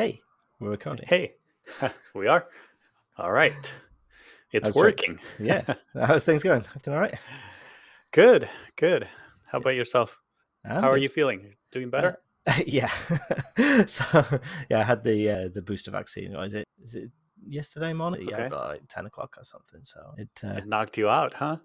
Hey, we're recording. Hey, we are. All right. It's working. Yeah. How's things going? Everything all right? Good, good. How about yourself? How are you feeling? Doing better? yeah. so yeah, I had the uh, the booster vaccine. Or is it is it yesterday morning? Yeah, about like ten o'clock or something. So it uh, It knocked you out, huh?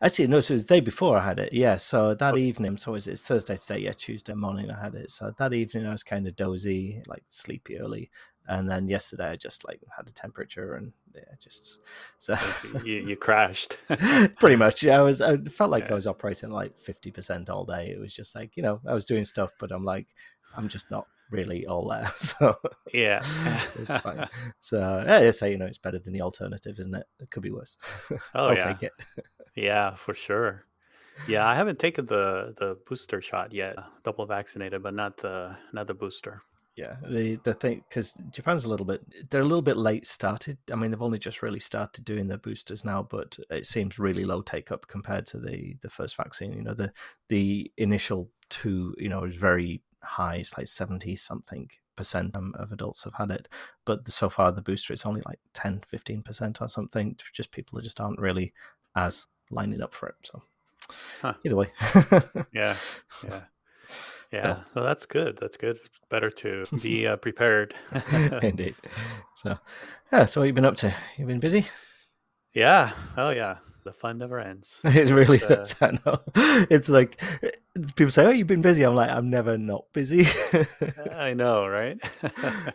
Actually no, so it was the day before I had it. Yeah. So that Okay. evening, so is it it's Thursday today? Yeah, Tuesday morning I had it. So that evening I was kind of dozy, like sleepy early. And then yesterday I just like had a temperature and yeah, just so you, you crashed. pretty much yeah i was i felt like Yeah. i was operating like 50% all day it was just like you know i was doing stuff but i'm like i'm just not really all there so yeah. it's fine so yeah I say you know it's better than the alternative isn't it it could be worse Oh, i'll yeah. take it Yeah, for sure. Yeah, I haven't taken the the booster shot yet. Double vaccinated, but not the not the booster. yeah the the thing because japan's a little bit they're a little bit late started i mean they've only just really started doing their boosters now but it seems really low take up compared to the the first vaccine you know the the initial two you know is very high it's like 70 something percent um, of adults have had it but so far the booster is only like 10 15 percent or something just people that just aren't really as lining up for it so Huh. either way Yeah, yeah, yeah. Well, that's good. That's good. It's better to be uh, prepared. indeed so yeah so what you been up to You've been busy yeah. Oh, yeah. The fun never ends. It really uh, does. I know. It's like people say, "Oh, you've been busy." I'm like, I'm never not busy. I know, right?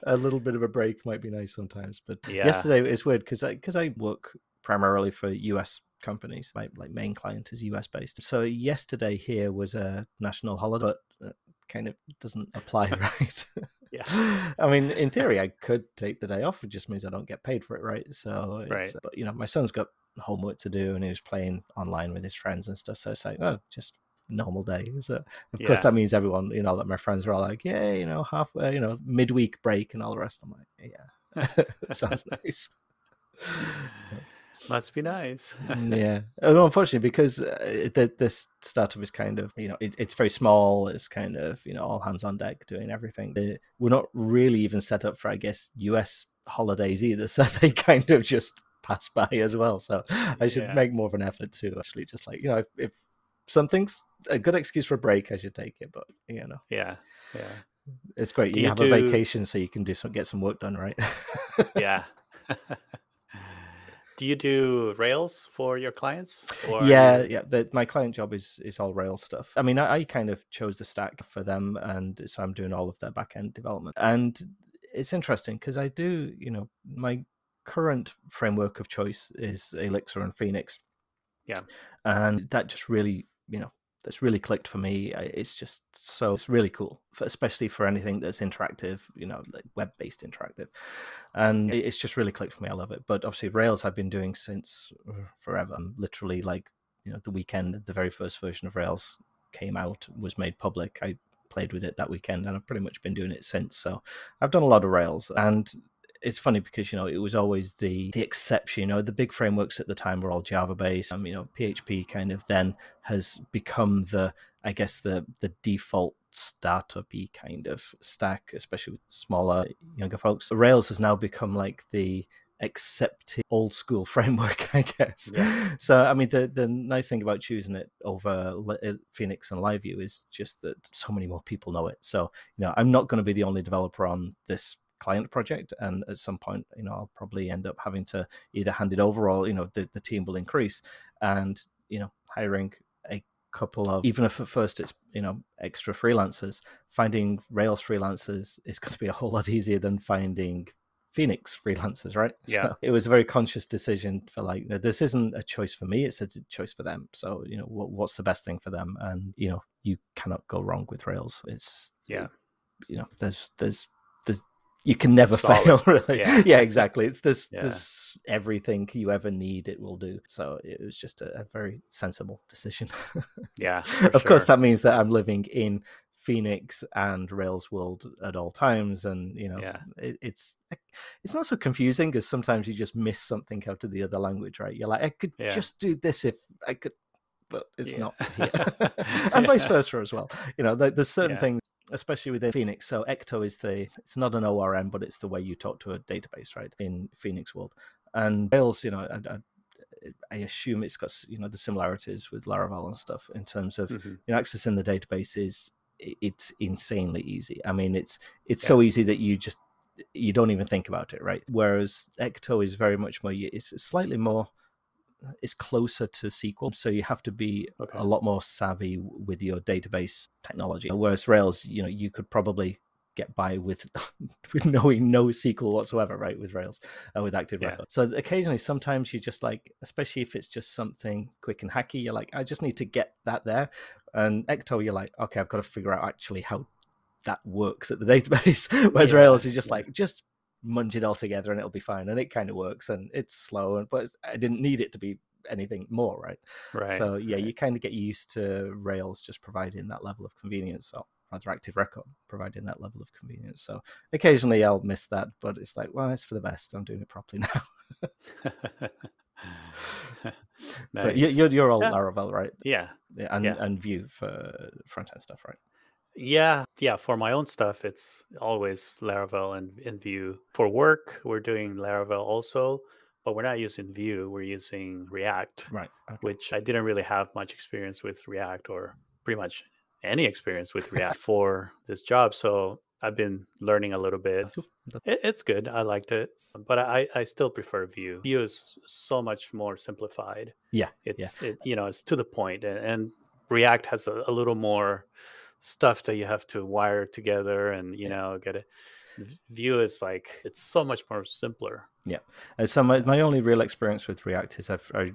a little bit of a break might be nice sometimes. But Yeah. yesterday it's weird because I because I work primarily for US companies. My like main client is US based. So yesterday here was a national holiday, but uh, kind of doesn't apply, right? Yeah. I mean, in theory, I could take the day off. It just means I don't get paid for it, right? So, it's, Right. But you know, my son's got homework to do, and he was playing online with his friends and stuff. So it's like, oh, just normal day. So of course, that means everyone, you know, that my friends are all like, yeah, you know, half, uh, you know, midweek break and all the rest. I'm like, yeah, sounds nice. Must be nice. yeah. Unfortunately, because uh, the, this startup is kind of, you know, it, it's very small. It's kind of, you know, all hands on deck doing everything. They, we're not really even set up for, I guess, US holidays either. So they kind of just pass by as well. So I should Yeah. make more of an effort to actually just like, you know, if, if something's a good excuse for a break, I should take it. But, you know, yeah. Yeah. it's great. You, you have do- a vacation so you can do some, get some work done, right? Yeah. do you do Rails for your clients? Or yeah yeah the, my client job is is all rails stuff i mean I, I kind of chose the stack for them and so i'm doing all of their back-end development and it's interesting because i do you know my current framework of choice is elixir and phoenix Yeah. and that just really you know that's really clicked for me it's just so it's really cool especially for anything that's interactive you know like web-based interactive and Yeah. it's just really clicked for me i love it but obviously rails i've been doing since uh, forever I'm literally like you know the weekend the very first version of rails came out was made public i played with it that weekend and i've pretty much been doing it since so i've done a lot of rails and it's funny because you know it was always the the exception you know the big frameworks at the time were all java based um, you know php kind of then has become the i guess the the default startup-y kind of stack especially with smaller younger folks. Rails has now become like the accepted old school framework i guess. Yeah. so i mean the the nice thing about choosing it over uh, phoenix and liveview is just that so many more people know it. So you know i'm not going to be the only developer on this client project and at some point you know i'll probably end up having to either hand it over or you know the, the team will increase. And you know hiring a couple of even if at first it's you know extra freelancers finding rails freelancers is going to be a whole lot easier than finding phoenix freelancers right? Yeah. so it was a very conscious decision for like this isn't a choice for me it's a choice for them. So you know what, what's the best thing for them? And you know you cannot go wrong with rails. It's Yeah. you know there's there's there's you can never Solid. fail really Yeah. yeah, exactly it's this Yeah. this everything you ever need it will do so it was just a, a very sensible decision Yeah. of course that means that i'm living in phoenix and rails world at all times and you know Yeah. it, it's it's not so confusing because sometimes you just miss something out of the other language right you're like i could just do this if i could but it's Yeah. not and vice versa as well you know there, there's certain Yeah. things especially within Phoenix. So Ecto is the it's not an ORM, but it's the way you talk to a database, right? In Phoenix world, and Rails, you know, I, I, I assume it's got you know the similarities with Laravel and stuff in terms of Mhm. you know accessing the databases. it's insanely easy. I mean, it's it's Yeah. so easy that you just you don't even think about it, right? Whereas Ecto is very much more it's slightly more it's closer to SQL, so you have to be Okay. a lot more savvy with your database technology. Whereas Rails, you know, you could probably get by with with knowing no SQL whatsoever, right? With Rails and with Active Yeah. Record. So occasionally, sometimes you just like, especially if it's just something quick and hacky, you're like, I just need to get that there. And Ecto, you're like, okay, I've got to figure out actually how that works at the database. Whereas Yeah, Rails, you're just yeah. like, just munge it all together and it'll be fine. And it kind of works and it's slow, but I didn't need it to be anything more, right? Right. so yeah, right. you kind of get used to Rails just providing that level of convenience, or rather Active Record providing that level of convenience. So occasionally I'll miss that, but it's like, well, it's for the best. I'm doing it properly now. So Nice. you're you're all Yeah. Laravel, right? yeah. Yeah, and Yeah. and Vue for front end stuff, right? Yeah, yeah. For my own stuff, it's always Laravel and, and Vue. For work, we're doing Laravel also, but we're not using Vue. We're using React, Right. Okay. which I didn't really have much experience with React or pretty much any experience with React for this job. So I've been learning a little bit. It, it's good. I liked it, but I, I still prefer Vue. Vue is so much more simplified. Yeah. It's it, you know it's to the point, and, and React has a, a little more stuff that you have to wire together, and you Yeah. know get it. Vue is like it's so much more simpler. Uh, so my, my only real experience with React is I've I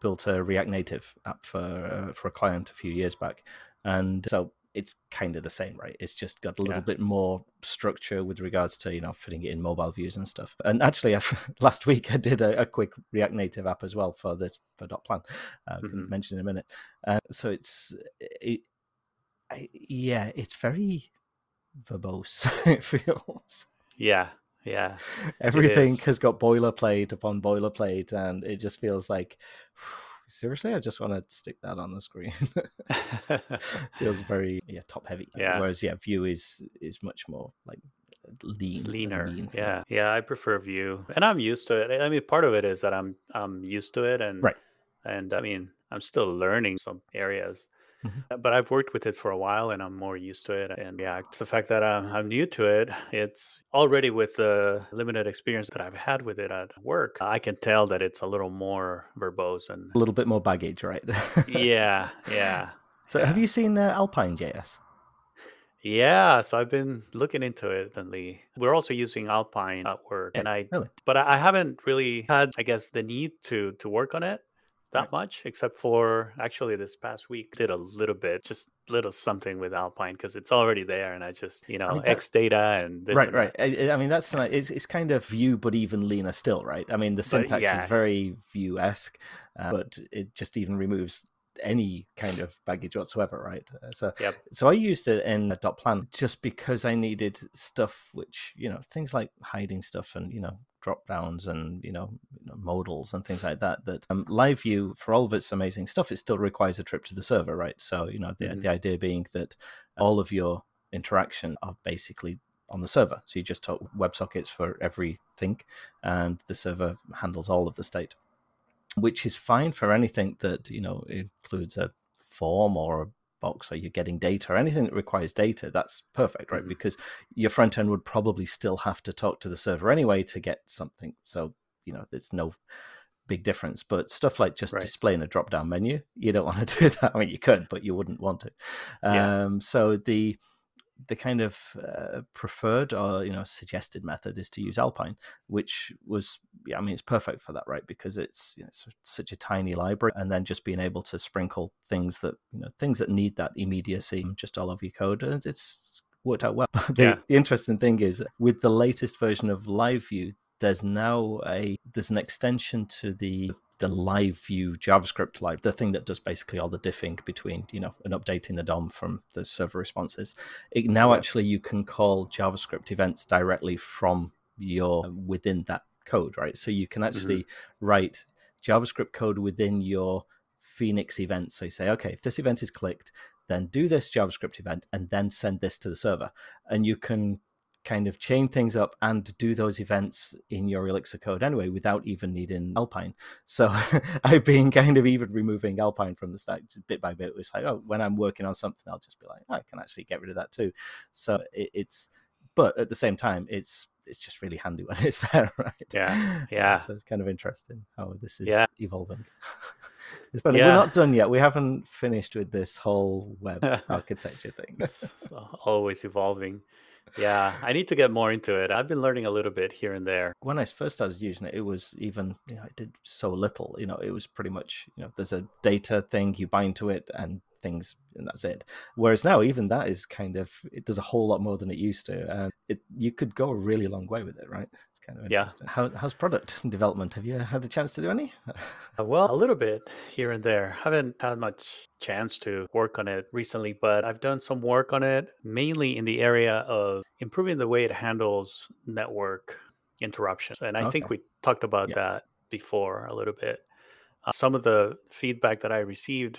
built a React Native app for uh, for a client a few years back, and so it's kind of the same, right? It's just got a little Yeah. bit more structure with regards to you know fitting it in mobile views and stuff. And actually, i last week I did a, a quick React Native app as well for this for dot plan. Uh, Mhm. mention in a minute. Uh, so it's it, I, yeah, it's very verbose. it feels Yeah, yeah, everything has got boilerplate upon boilerplate and it just feels like seriously i just want to stick that on the screen feels very yeah top heavy Yeah. whereas yeah Vue is is much more like lean it's leaner. mean. Yeah, yeah. I prefer Vue, and I'm used to it. I mean, part of it is that I'm I'm used to it, and Right. and I mean, I'm still learning some areas. Mhm. Uh, But I've worked with it for a while and I'm more used to it. And yeah, the fact that I'm, I'm new to it, it's already with the limited experience that I've had with it at work, I can tell that it's a little more verbose and a little bit more baggage right yeah, yeah. so have you seen uh, alpine js Yeah, so I've been looking into it lately. We're also using Alpine at work, Yeah, and I, really? but I haven't really had, I guess, the need to to work on it that Right. much, except for actually this past week did a little bit, just little something with Alpine because it's already there, and I just you know mean, x-data and this right and right. I, I mean that's the it's, it's kind of Vue but even leaner still right i mean the syntax yeah. is very Vue-esque uh, but it just even removes any kind of baggage whatsoever right Uh, so Yep. so i used it in a dot plan just because i needed stuff which you know things like hiding stuff and you know drop downs and you know, you know modals and things like that that um, live view for all of its amazing stuff it still requires a trip to the server right so you know the, Mhm. the idea being that all of your interaction are basically on the server. So you just talk WebSockets for everything, and the server handles all of the state, which is fine for anything that you know includes a form or a box or you're getting data or anything that requires data. That's perfect, right? Mhm. Because your front end would probably still have to talk to the server anyway to get something. So you know, there's no big difference. But stuff like just Right. displaying a drop down menu, you don't want to do that. I mean, you could, but you wouldn't want to. Yeah. Um, so the the kind of uh, preferred or you know suggested method is to use Alpine, which was yeah, I mean it's perfect for that, right? Because it's, you know, it's such a tiny library, and then just being able to sprinkle things that you know things that need that immediacy just all over your code, and it's worked out well. the, Yeah. the interesting thing is with the latest version of Live View, there's now a there's an extension to the the live view JavaScript live, the thing that does basically all the diffing between, you know, and updating the DOM from the server responses. It, now actually you can call JavaScript events directly from your uh, within that code, right? So you can mm-hmm. actually write JavaScript code within your Phoenix event. So you say, okay, if this event is clicked, then do this JavaScript event, and then send this to the server. And you can kind of chain things up and do those events in your Elixir code anyway without even needing Alpine. So I've been kind of even removing Alpine from the stack bit by bit. It's like, oh, when I'm working on something, I'll just be like, oh, I can actually get rid of that too. So it, it's, but at the same time, it's it's just really handy when it's there, right? Yeah, yeah. So it's kind of interesting how this is yeah. evolving. it's funny. Yeah. We're not done yet. We haven't finished with this whole web architecture thing. it's always evolving yeah, I need to get more into it. I've been learning a little bit here and there. When I first started using it, it was even, you know, it did so little. You know, it was pretty much, you know, there's a data thing, you bind to it and things, and that's it. Whereas now, even that is kind of, it does a whole lot more than it used to. And it, you could go a really long way with it, right? It's kind of interesting. Yeah. How, how's product development? Have you had a chance to do any? Uh, well, a little bit here and there. Haven't had much chance to work on it recently, but I've done some work on it, mainly in the area of improving the way it handles network interruptions. And I okay. think we talked about yeah. that before a little bit. Uh, some of the feedback that I received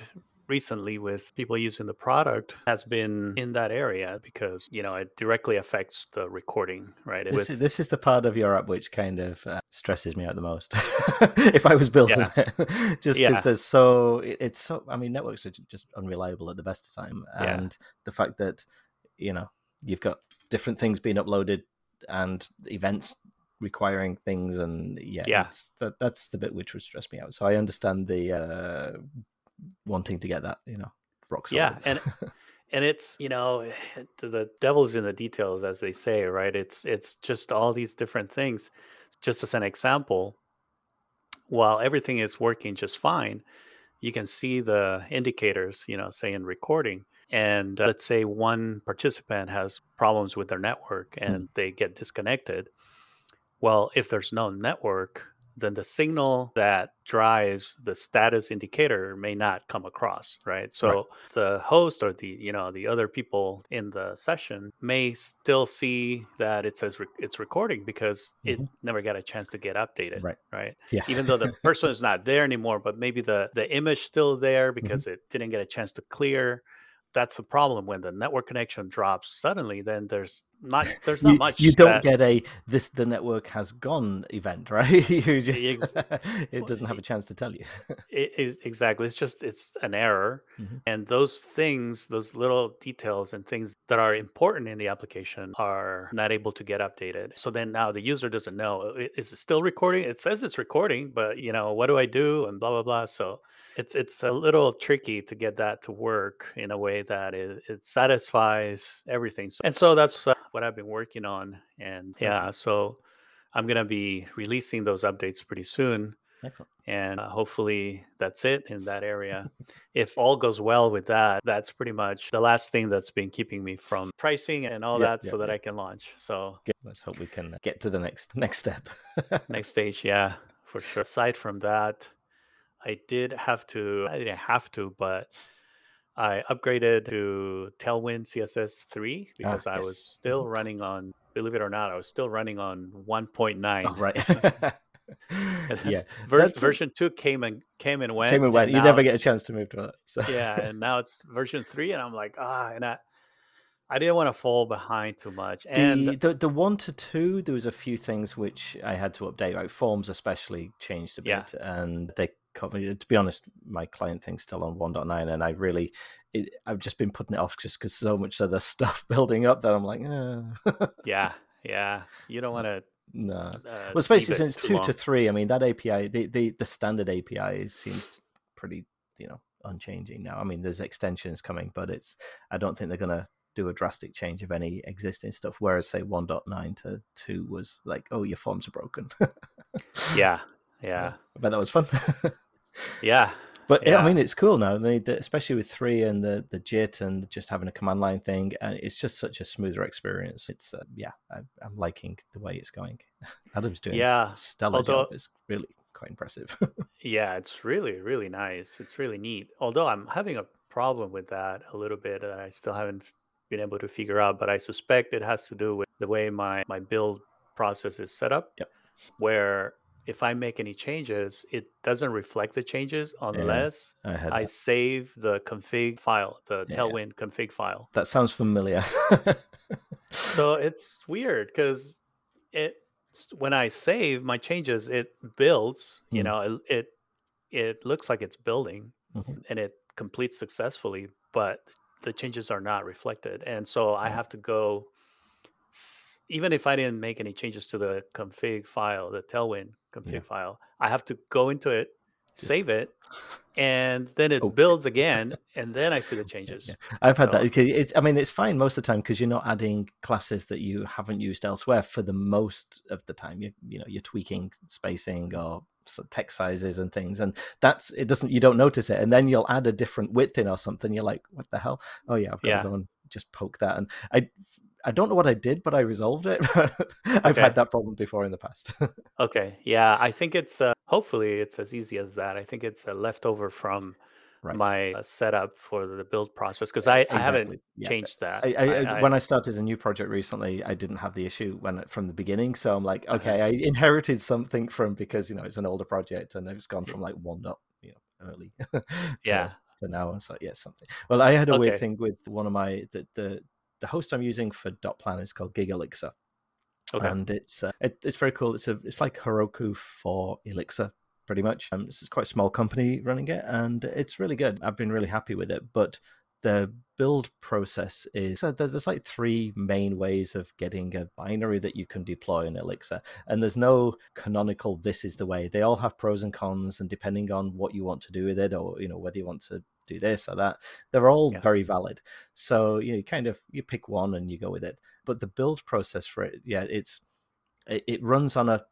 recently with people using the product has been in that area because you know it directly affects the recording right this, with... is, this is the part of your app which kind of uh, stresses me out the most if i was building yeah. it just because yeah. there's so it, it's so i mean networks are just unreliable at the best of time and yeah. the fact that you know you've got different things being uploaded and events requiring things and yeah, yeah. that that's the bit which would stress me out so i understand the uh wanting to get that, you know, rock solid. Yeah, and and it's you know the devil's in the details, as they say, right? It's it's just all these different things. Just as an example, while everything is working just fine, you can see the indicators, you know, say in recording. And uh, let's say one participant has problems with their network hmm. and mm. they get disconnected. Well, if there's no network, then the signal that drives the status indicator may not come across right so right. the host or the you know the other people in the session may still see that it says re- it's recording because mm-hmm. it never got a chance to get updated right right yeah. even though the person is not there anymore but maybe the the image still there mm-hmm. because mm-hmm. it didn't get a chance to clear that's the problem when the network connection drops suddenly then there's not there's not you, much you don't that... get a this the network has gone event right? You just it doesn't have a chance to tell you. It is exactly. It's just it's an error mm-hmm. and those things those little details and things that are important in the application are not able to get updated. So then now the user doesn't know is it still recording? It says it's recording but you know what do i do? and blah blah blah. So it's it's a little tricky to get that to work in a way that it, it satisfies everything. So, and so that's uh, what I've been working on. And yeah, so I'm going to be releasing those updates pretty soon. Excellent. And uh, hopefully that's it in that area. if all goes well with that, that's pretty much the last thing that's been keeping me from pricing and all that so that I can launch. So let's hope we can get to the next next step. next stage, yeah, for sure. Aside from that, I did have to I didn't have to, but I upgraded to Tailwind CSS 3 because ah, I yes. was still mm-hmm. running on, believe it or not, I was still running on 1.9. Oh, right. yeah. Ver- version 2 came and came and went. Came and went. And you never get a chance to move to it. So. yeah, and now it's version 3 and I'm like, ah, and I I didn't want to fall behind too much. And the, the, the one to two, there was a few things which I had to update. Like forms, especially, changed a bit, yeah. and they to be honest, my client thing's still on 1.9, and I really, it, I've just been putting it off just because so much of the stuff building up that I'm like, eh. yeah, yeah, you don't want to. No, uh, well, especially since two long. to three. I mean, that API, the, the the standard API seems pretty, you know, unchanging now. I mean, there's extensions coming, but it's I don't think they're gonna do a drastic change of any existing stuff. Whereas, say, 1.9 to 2 was like, oh, your forms are broken. yeah, yeah. So, I bet that was fun. Yeah. But yeah. I mean, it's cool now, especially with three and the the JIT and just having a command line thing. And it's just such a smoother experience. It's uh, yeah, I, am liking the way it's going. Adam's doing yeah, a stellar Although, job. It's really quite impressive. yeah, it's really really nice. It's really neat. Although I'm having a problem with that a little bit that I still haven't been able to figure out, but I suspect it has to do with the way my my build process is set up. Yep. Where if I make any changes, it doesn't reflect the changes unless I I save the config file, the Yeah. Tailwind config file. That sounds familiar. So it's weird because it when I save my changes, it builds. You Hmm. know, it, it it looks like it's building Mhm. and it completes successfully, but the changes are not reflected, and so I have to go. Even if I didn't make any changes to the config file, the Tailwind config Yeah. file, I have to go into it, Just- save it, and then it Oh. builds again, and then I see the changes. yeah. I've had that. Okay, It's, I mean, it's fine most of the time because you're not adding classes that you haven't used elsewhere for the most of the time. You you know you're tweaking spacing or text sizes and things, and that's it. Doesn't you don't notice it, and then you'll add a different width in or something. You're like, what the hell? Oh yeah, I've got Yeah. to go and just poke that. And I I don't know what I did, but I resolved it. I've Okay. had that problem before in the past. Okay. Yeah, I think it's uh, hopefully it's as easy as that. I think it's a leftover from Right. my uh, setup for the build process because I, I haven't yeah. changed that. I, I, when I started a new project recently, I didn't have the issue when from the beginning. So I'm like, Uh-huh. okay, I inherited something from because you know it's an older project and it's gone from like one up, you know early to, Yeah. to now. So yeah, something. Well, I had a weird thing with one of my the the, the host I'm using for dot plan is called Gigalixir, okay. and it's uh, it, it's very cool. It's a it's like Heroku for Elixir. Pretty much, um, this is quite a small company running it, and it's really good. I've been really happy with it. But the build process is so there's like three main ways of getting a binary that you can deploy in Elixir, and there's no canonical this is the way. They all have pros and cons, and depending on what you want to do with it, or you know whether you want to do this or that, they're all Yeah. very valid. So you know, you kind of you pick one and you go with it. But the build process for it, yeah, it's it, it runs on a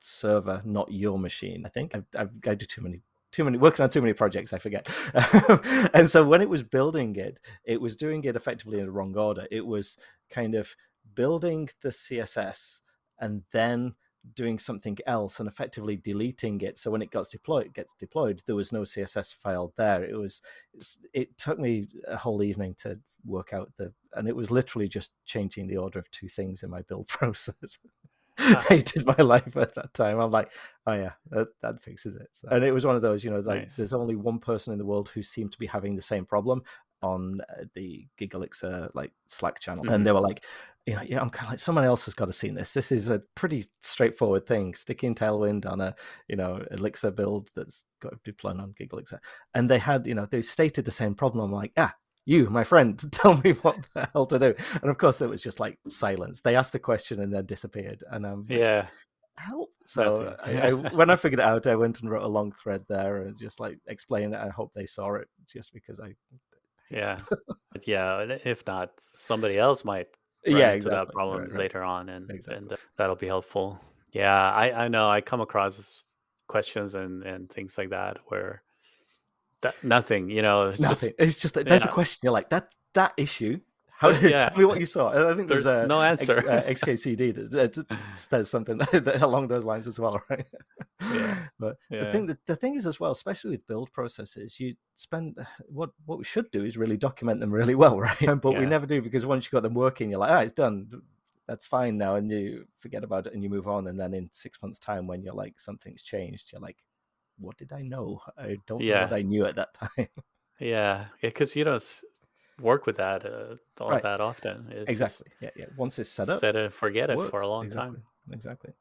server, not your machine. I think I've, I've I do too many too many working on too many projects. I forget. and so when it was building it, it was doing it effectively in the wrong order. It was kind of building the CSS and then doing something else and effectively deleting it. So when it gets deployed, gets deployed, there was no CSS file there. It was it took me a whole evening to work out the and it was literally just changing the order of two things in my build process. Hated my life at that time. I'm like, oh yeah, that, that fixes it. So, and it was one of those, you know, like Nice. there's only one person in the world who seemed to be having the same problem on uh, the Gigalixir like Slack channel, Mhm. and they were like, you know, yeah, I'm kind of like someone else has got to seen this. This is a pretty straightforward thing. Sticking Tailwind on a you know Elixir build that's got deployed on Gigalixir, and they had you know they stated the same problem. I'm like, ah, you, my friend, tell me what the hell to do. And of course, there was just like silence. They asked the question and then disappeared. And I'm like, yeah. help. So I, I, when I figured it out, I went and wrote a long thread there and just like explained it. I hope they saw it just because I. Yeah. But yeah. If not, somebody else might yeah, exactly. that problem Right, right. later on, and Exactly. and uh, that'll be helpful. Yeah, I I know I come across questions and and things like that where that nothing, you know, it's Nothing. just It's just that there's a yeah. question. You're like that that issue. How Uh, yeah. tell me what you saw? I think there's, there's a no X, answer. uh, XKCD that uh, t- t- says something that- along those lines as well, right? Yeah. But the thing that the thing is as well, especially with build processes, you spend what what we should do is really document them really well, right? But we never do because once you got them working, you're like, ah, it's done. That's fine now, and you forget about it and you move on. And then in six months' time, when you're like something's changed, you're like, what did I know? I don't know what I knew at that time. Yeah, Yeah, because you don't work with that uh, all Right. that often. It's exactly. Yeah, yeah. Once it's set up, set it and forget it for a long exactly. time. Exactly.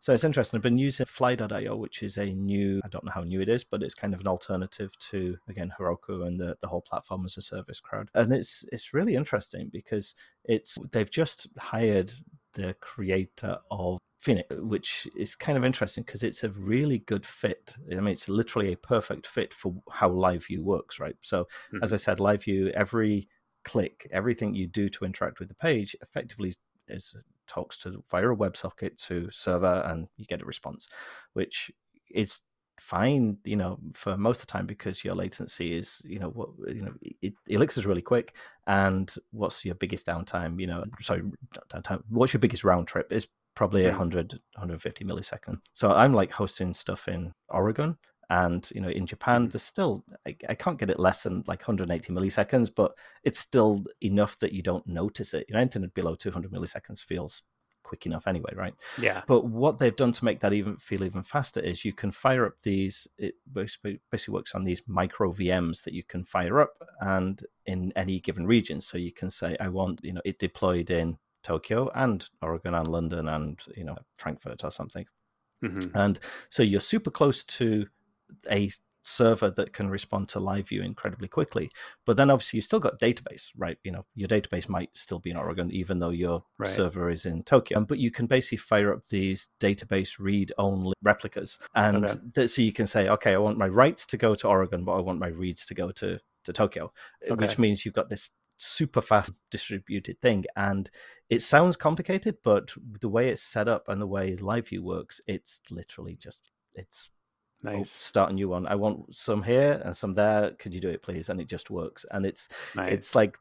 So it's interesting. I've been using Fly.io, which is a new, I don't know how new it is, but it's kind of an alternative to, again, Heroku and the, the whole platform as a service crowd. And it's it's really interesting because it's they've just hired the creator of Phoenix, which is kind of interesting because it's a really good fit. I mean, it's literally a perfect fit for how LiveView works, right? So, as mm-hmm. I said, LiveView, every click, everything you do to interact with the page effectively is talks to via a WebSocket to server and you get a response, which is fine, you know, for most of the time because your latency is, you know, what you know, it, Elixir is really quick. And what's your biggest downtime? You know, sorry, downtime. What's your biggest round trip? Is probably Hmm. 100, 150 millisecond. So I'm like hosting stuff in Oregon and you know in japan Mhm. there's still I, I can't get it less than like 180 milliseconds but it's still enough that you don't notice it you know anything below 200 milliseconds feels quick enough anyway, right? Yeah. But what they've done to make that even feel even faster is you can fire up these. It basically works on these micro VMs that you can fire up and in any given region. So you can say, I want you know it deployed in Tokyo and Oregon and London and you know Frankfurt or something. hmm And so you're super close to a server that can respond to live view incredibly quickly. But then obviously you've still got database, right? You know, your database might still be in Oregon, even though your Right. server is in Tokyo. Um, But you can basically fire up these database read only replicas. And Okay. th- so you can say, okay, I want my writes to go to Oregon, but I want my reads to go to, to Tokyo, Okay. which means you've got this super fast distributed thing. And it sounds complicated, but the way it's set up and the way live view works, it's literally just, it's oh, Nice. start a new one. I want some here and some there. Could you do it, please? And it just works. And it's Nice. it's like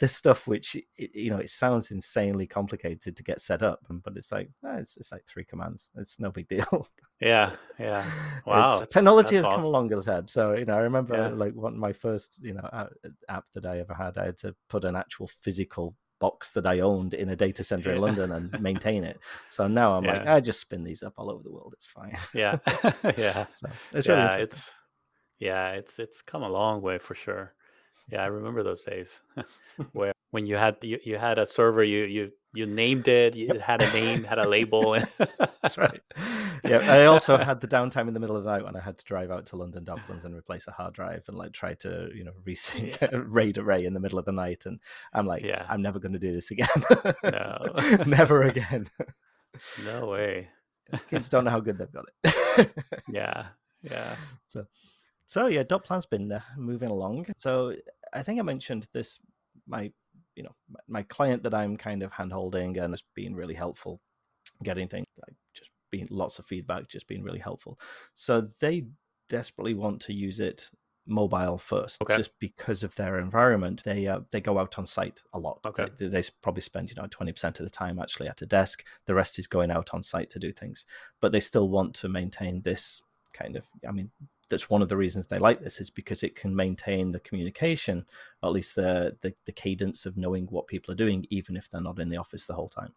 this stuff which you know it sounds insanely complicated to get set up, but it's like ah, it's it's like three commands. It's no big deal. yeah. Yeah. Wow. that's- technology that's has come awesome. along as had. So you know, I remember Yeah. like one my first you know app that I ever had. I had to put an actual physical box that I owned in a data center in London and maintain it. So now I'm like, I just spin these up all over the world. It's fine. Yeah. yeah. So it's really yeah. interesting. It's yeah. It's it's come a long way for sure. Yeah, I remember those days where when you had you, you had a server, you you you named it, you Yep. had a name, had a label. That's right. Yeah, I also had the downtime in the middle of the night when I had to drive out to London Docklands and replace a hard drive and like try to you know resync Yeah. RAID array in the middle of the night, and I'm like, Yeah. I'm never going to do this again. No. never again. no way. Kids don't know how good they've got it. Yeah. Yeah. so yeah, dot plan's been uh, moving along. So I think I mentioned this my you know my- client that I'm kind of hand holding and has been really helpful getting things like just being lots of feedback, just being really helpful. So they desperately want to use it mobile first, Okay. just because of their environment. They uh, they go out on site a lot. Okay. They, they probably spend you know twenty percent of the time actually at a desk. The rest is going out on site to do things. But they still want to maintain this kind of. I mean, that's one of the reasons they like this is because it can maintain the communication, at least the the, the cadence of knowing what people are doing, even if they're not in the office the whole time.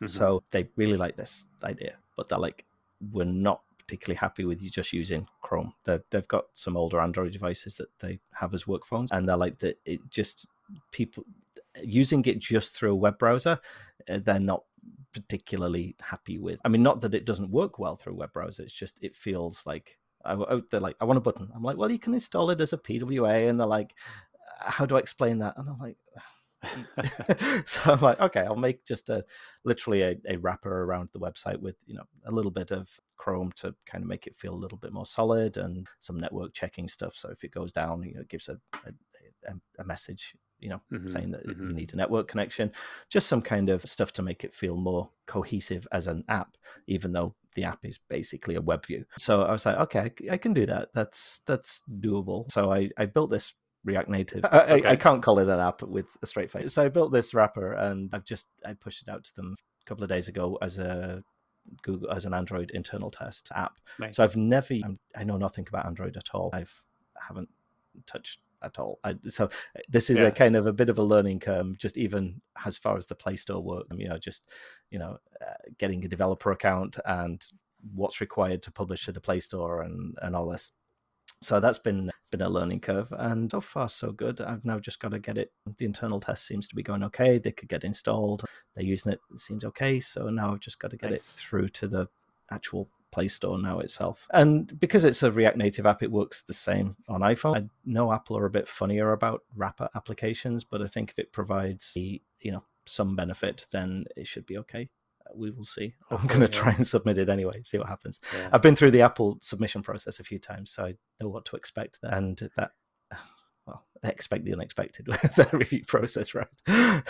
Mhm. So they really like this idea, but they're like, we're not particularly happy with you just using Chrome. They've, they've got some older Android devices that they have as work phones, and they're like that. It just people using it just through a web browser, uh, they're not particularly happy with. I mean, not that it doesn't work well through a web browser. It's just it feels like I, I- oh, they're like, I want a button. I'm like, well, you can install it as a PWA, and they're like, uh, how do I explain that? And I'm like. so I'm like, okay, I'll make just a literally a, a wrapper around the website with you know a little bit of Chrome to kind of make it feel a little bit more solid and some network checking stuff. So if it goes down, you know, it gives a, a- a message, you know, Mhm, saying that you mhm. need a network connection. Just some kind of stuff to make it feel more cohesive as an app, even though the app is basically a web view. So I was like, okay, I can do that. That's that's doable. So I I built this React Native. I, I, I can't call it an app with a straight face. So I built this wrapper and I've just I pushed it out to them a couple of days ago as a Google as an Android internal test app. nice. So I've never I'm, I know nothing about Android at all. I've haven't touched at all. I, so this is Yeah. a kind of a bit of a learning curve, just even as far as the Play Store work. You know, just you know, uh, getting a developer account and what's required to publish to the Play Store and and all this. So that's been been a learning curve, and so far so good. I've now just got to get it. The internal test seems to be going okay. They could get installed. They're using it. It seems okay. So now I've just got to get Nice. it through to the actual Play Store now itself. And because it's a React Native app, it works the same on iPhone. I know Apple are a bit funnier about wrapper applications, but I think if it provides the, you know some benefit, then it should be okay. Uh, We will see. I'm going to yeah. try and submit it anyway. See what happens. Yeah. I've been through the Apple submission process a few times, so I know what to expect. there. And that, well, expect the unexpected with the review process, right?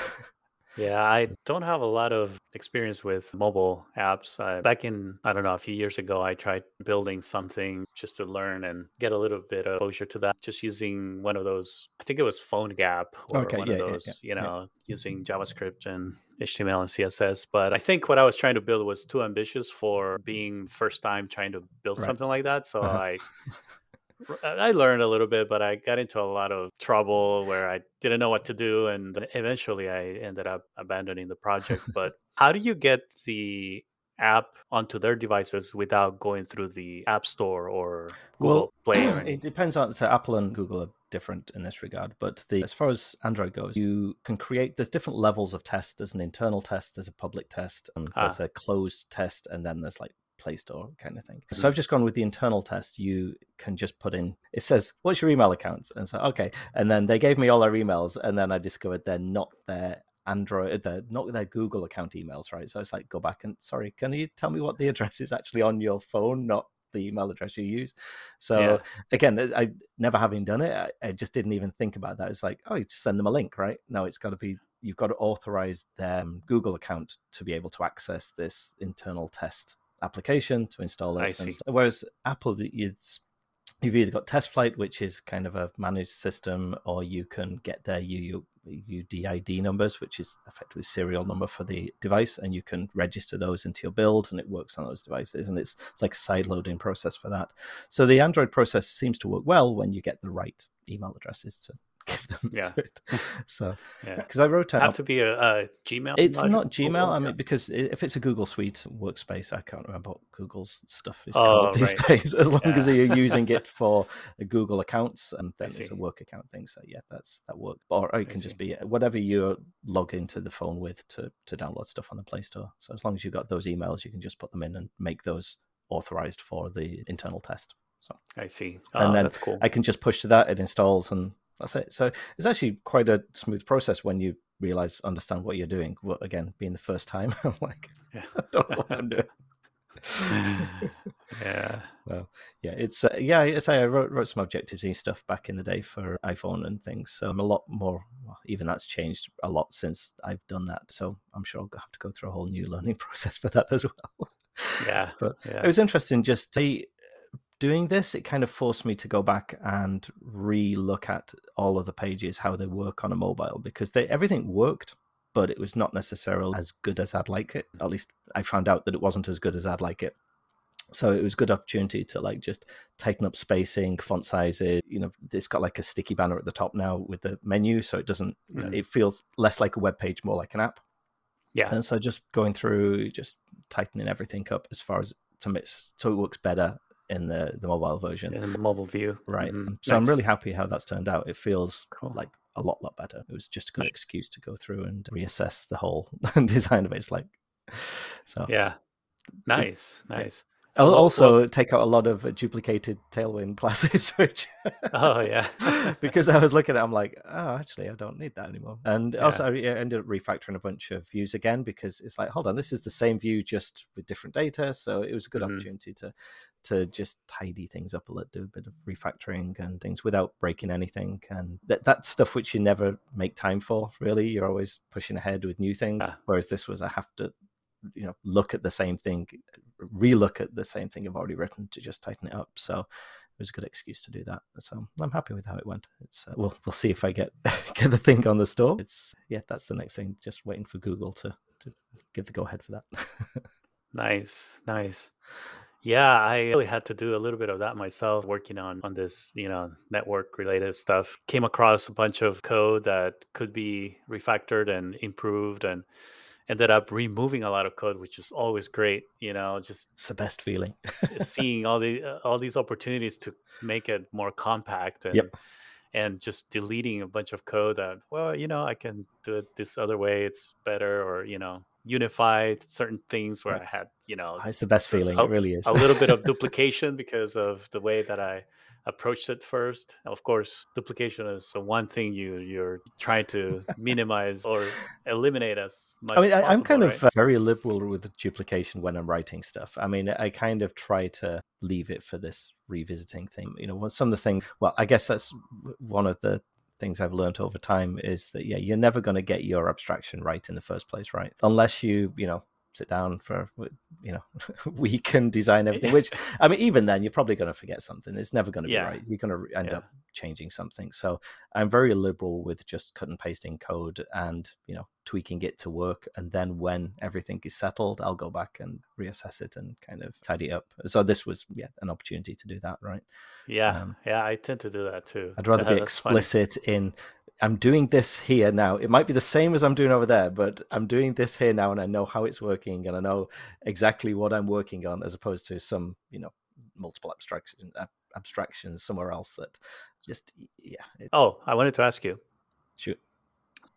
Yeah, I don't have a lot of experience with mobile apps. Uh, back in, I don't know, a few years ago, I tried building something just to learn and get a little bit of exposure to that, just using one of those, I think it was PhoneGap or Okay, one yeah, of those, yeah, you yeah. know, using JavaScript and HTML and CSS. But I think what I was trying to build was too ambitious for being first time trying to build Right. something like that. So Uh-huh. I I learned a little bit, but I got into a lot of trouble where I didn't know what to do, and eventually I ended up abandoning the project. but how do you get the app onto their devices without going through the App Store or Google well, Play? Or it depends on so Apple and Google are different in this regard, but the as far as Android goes, you can create. There's different levels of test. There's an internal test. There's a public test. And ah. There's a closed test, and then there's like Play Store kind of thing. Mm-hmm. So I've just gone with the internal test. You can just put in, it says, what's your email accounts? And so, okay. And then they gave me all their emails. And then I discovered they're not their Android, they're not their Google account emails, right? So it's like, go back and, sorry, can you tell me what the address is actually on your phone, not the email address you use. So yeah. again, I never having done it, I, I, just didn't even think about that. It's like, oh, you just send them a link, right? No, it's got to be you've got to authorize their Google account to be able to access this internal test application to install it. Whereas Apple, it's you've either got TestFlight which is kind of a managed system, or you can get their UU, UDID numbers, which is effectively serial number for the device, and you can register those into your build, and it works on those devices, and it's, it's like a side loading process for that. So the Android process seems to work well when you get the right email addresses to give them yeah. So yeah, because I wrote out have to be a, a Gmail. It's not Gmail. I mean, because if it's a Google Suite workspace, I can't remember what Google's stuff is oh, called these right. days. As long yeah. as you're using it for Google accounts, and then it's a work account thing. So yeah, that's that work. Or, or it can just be uh, whatever you log into the phone with to to download stuff on the Play Store. So as long as you've got those emails, you can just put them in and make those authorized for the internal test. So I see. Oh, and ah, then cool. I can just push to that. It installs and that's it. So it's actually quite a smooth process when you realize, understand what you're doing. Well, again, being the first time, I'm like, yeah. I don't know what I'm doing. yeah. Well, yeah, it's uh, yeah. I say I wrote, wrote some Objective C stuff back in the day for iPhone and things. So I'm a lot more. Well, even that's changed a lot since I've done that. So I'm sure I'll have to go through a whole new learning process for that as well. Yeah, but yeah. it was interesting just to doing this, it kind of forced me to go back and re-look at all of the pages, how they work on a mobile, because they everything worked, but it was not necessarily as good as I'd like it. At least I found out that it wasn't as good as I'd like it. So it was a good opportunity to like just tighten up spacing, font sizes. You know, it's got like a sticky banner at the top now with the menu, so it doesn't. Mm. You know, mm. it feels less like a web page, more like an app. Yeah. And so just going through, just tightening everything up as far as to make so it works better in the the mobile version. In the mobile view. Right. Mm-hmm. so nice. i'm really happy how that's turned out. It feels cool. like a lot lot better. It was just a good excuse to go through and reassess the whole design of it. It's like so yeah. nice nice. I'll also well, take out a lot of duplicated Tailwind classes, which oh yeah, because I was looking at, it, I'm like, oh, actually, I don't need that anymore. And yeah. also, I ended up refactoring a bunch of views again because it's like, hold on, this is the same view just with different data, so it was a good mm-hmm. opportunity to to just tidy things up a little, do a bit of refactoring and things without breaking anything. And that that's stuff which you never make time for. Really, you're always pushing ahead with new things. Ah. Whereas this was, I have to, you know, look at the same thing, relook at the same thing I've already written to just tighten it up. So it was a good excuse to do that. So I'm happy with how it went. It's uh, we'll we'll see if I get get the thing on the store. It's yeah, that's the next thing. Just waiting for Google to to give the go ahead for that. nice, nice. Yeah, I really had to do a little bit of that myself, working on on this, you know, network related stuff. Came across a bunch of code that could be refactored and improved, and ended up removing a lot of code, which is always great. You know, just it's the best feeling. seeing all the uh, all these opportunities to make it more compact and. Yep. And just deleting a bunch of code that, well, you know, I can do it this other way. It's better, or you know, unified certain things where I had, you know, it's the best feeling. A, it really is. a little bit of duplication because of the way that I approached it first. Of course, duplication is the one thing you you're trying to minimize or eliminate as much. I mean, I, am kind right? of uh, very liberal with duplication when I'm writing stuff. I mean, I kind of try to leave it for this revisiting thing. You know, some of the things. Well, I guess that's one of the things I've learned over time is that yeah, you're never going to get your abstraction right in the first place, right? Unless you, you know, sit down for you know week and design everything. Which I mean, even then, you're probably going to forget something. It's never going to be right. You're going to end Yeah. up changing something. So I'm very liberal with just cut and pasting code and you know tweaking it to work. And then when everything is settled, I'll go back and reassess it and kind of tidy up. So this was yeah an opportunity to do that, right? Yeah, Um, yeah, I tend to do that too. I'd rather be That's funny. explicit in I'm doing this here now. It might be the same as I'm doing over there, but I'm doing this here now and I know how it's working and I know exactly what I'm working on as opposed to some, you know, multiple abstraction abstractions somewhere else that just yeah, it, Oh, I wanted to ask you, shoot.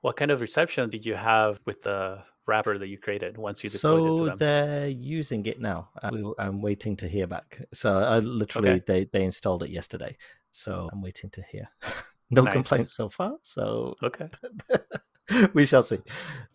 what kind of reception did you have with the wrapper that you created once you deployed it to them? So they're using it now. Uh, I'm waiting to hear back. So I literally Okay. they they installed it yesterday. So I'm waiting to hear. no Nice. complaints so far. So Okay, we shall see.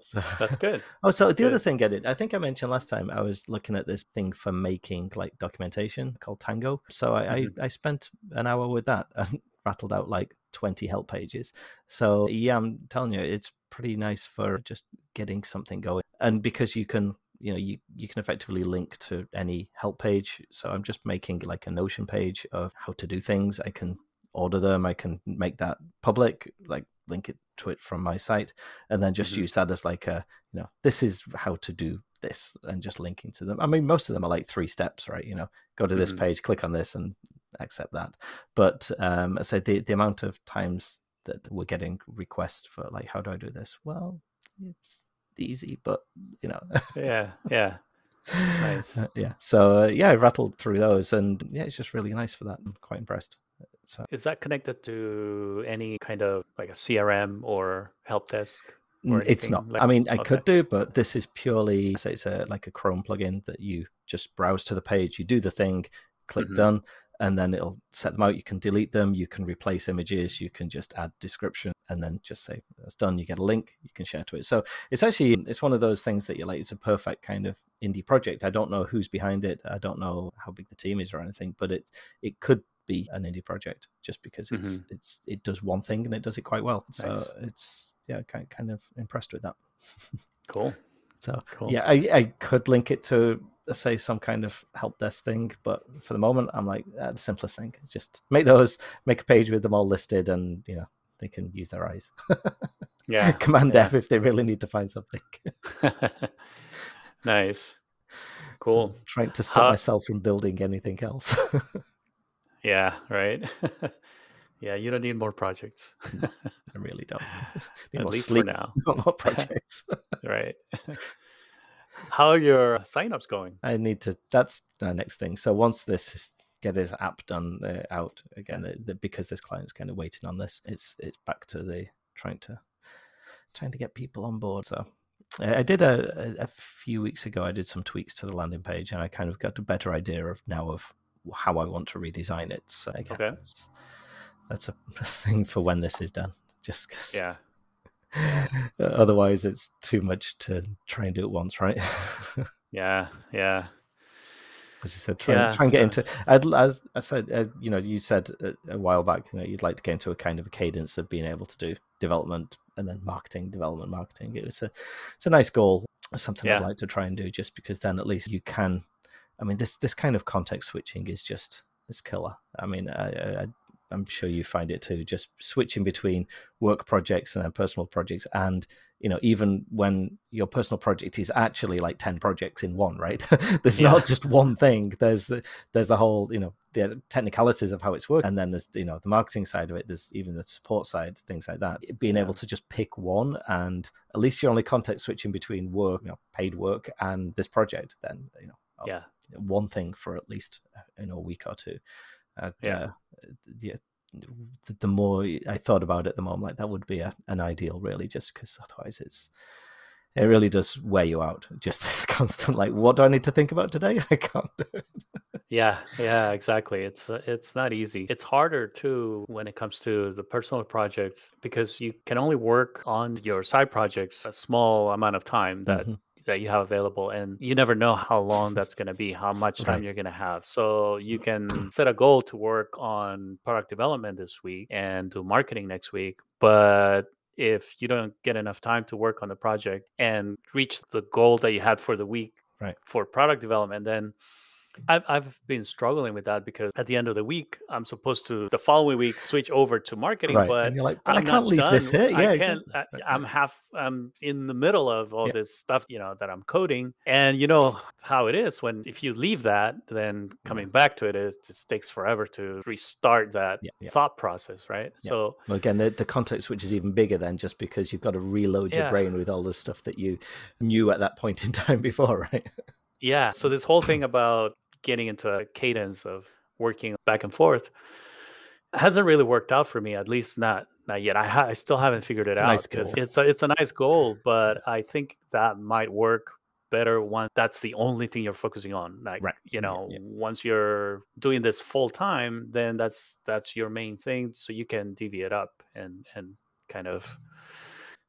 So that's good. Oh, so That's the other thing I did, I think I mentioned last time, I was looking at this thing for making like documentation called Tango. So I, Mhm. I, I spent an hour with that and rattled out like 20 help pages. So yeah, I'm telling you, it's pretty nice for just getting something going. And because you can, you know, you, you can effectively link to any help page. So I'm just making like a Notion page of how to do things. I can order them. I can make that public, like link it to it from my site, and then just Mhm. use that as like a you know this is how to do this and just linking to them i mean most of them are like three steps right you know go to this Mhm. page click on this and accept that but um i said the, the amount of times that we're getting requests for like how do i do this well it's easy but you know Yeah, yeah, Nice. Yeah so uh, yeah i rattled through those and yeah it's just really nice for that i'm quite impressed so Is that connected to any kind of like a CRM or help desk? or Mm, It's not. like- I mean, I okay. could do, but this is purely say it's a like a Chrome plugin that you just browse to the page, you do the thing, click Mhm. done, and then it'll set them out. You can delete them, you can replace images, you can just add description, and then just say that's done. You get a link, you can share to it. So it's actually it's one of those things that you're like, it's a perfect kind of indie project. I don't know who's behind it. I don't know how big the team is or anything, but it it could be an indie project just because it's Mhm. it's it does one thing and it does it quite well. So it's yeah, kind kind of impressed with that. Cool. So Cool. yeah, I, I could link it to say some kind of help desk thing, but for the moment, I'm like uh, the simplest thing. is just make those, make a page with them all listed, and you know they can use their eyes. Yeah. Command yeah. F if they really need to find something. nice. So Cool. trying to stop How- myself from building anything else. Yeah. Right. yeah. You don't need more projects. I really don't. Need At least sleep, for now. not more projects. Right. How are your signups going? I need to. That's the next thing. So once this is get this app done uh, out again, uh, the, because this client's kind of waiting on this, it's it's back to the trying to trying to get people on board. So I I did a, a a few weeks ago. I did some tweaks to the landing page, and I kind of got a better idea of now of how I want to redesign it. So again, Okay. that's, that's a thing for when this is done. Just 'cause Yeah. otherwise it's too much to try and do it once, right? Yeah. Yeah. as you said, try, Yeah, and, try and get yeah. into. I'd, as I said, uh, you know, you said a, a while back, you know, you'd like to get into a kind of a cadence of being able to do development and then marketing, development, marketing. It was a, it's a nice goal, something I'd like to try and do, just because then at least you can. I mean, this this kind of context switching is just is killer. I mean, I, I, I'm sure you find it too. Just switching between work projects and then personal projects, and you know, even when your personal project is actually like ten projects in one, right? there's Yeah. not just one thing. There's the there's the whole you know the technicalities of how it's worked. and then there's you know the marketing side of it. There's even the support side, things like that. Being Yeah. able to just pick one, and at least you're only context switching between work, you know, paid work, and this project. Then you know, Yeah. one thing for at least uh, you know a week or two. Yeah. uh, yeah. The, more I thought about it, the more I'm like that would be a, an ideal, really, just because otherwise it's it really does wear you out. Just this constant like, what do I need to think about today? I can't do it. Yeah, yeah, exactly. It's uh, it's not easy. It's harder too when it comes to the personal projects because you can only work on your side projects a small amount of time that Mhm. That you have available and you never know how long that's going to be, how much time Right. you're going to have. So you can set a goal to work on product development this week and do marketing next week, but if you don't get enough time to work on the project and reach the goal that you had for the week Right. for product development, then I've I've been struggling with that because at the end of the week I'm supposed to the following week switch over to marketing, Right. but and you're like, but I can't leave done. this here. Yeah, I can't. exactly. I, I'm half. I'm in the middle of all Yeah. this stuff, you know, that I'm coding, and you know how it is when if you leave that, then mm-hmm. coming back to it, it just takes forever to restart that Yeah, thought process, right? So Well, again, the, the context which is even bigger than just because you've got to reload your brain with all the stuff that you knew at that point in time before, right? yeah, so this whole thing about getting into a cadence of working back and forth hasn't really worked out for me, at least not not yet. I ha- I still haven't figured it It's out nice because goal. it's a, it's a nice goal, but I think that might work better once that's the only thing you're focusing on. Like Right. you mm, know, yeah. once you're doing this full time, then that's that's your main thing, so you can deviate up and and kind of